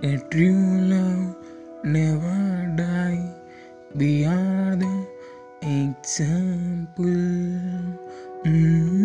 A true love never die. We are the example. Mm.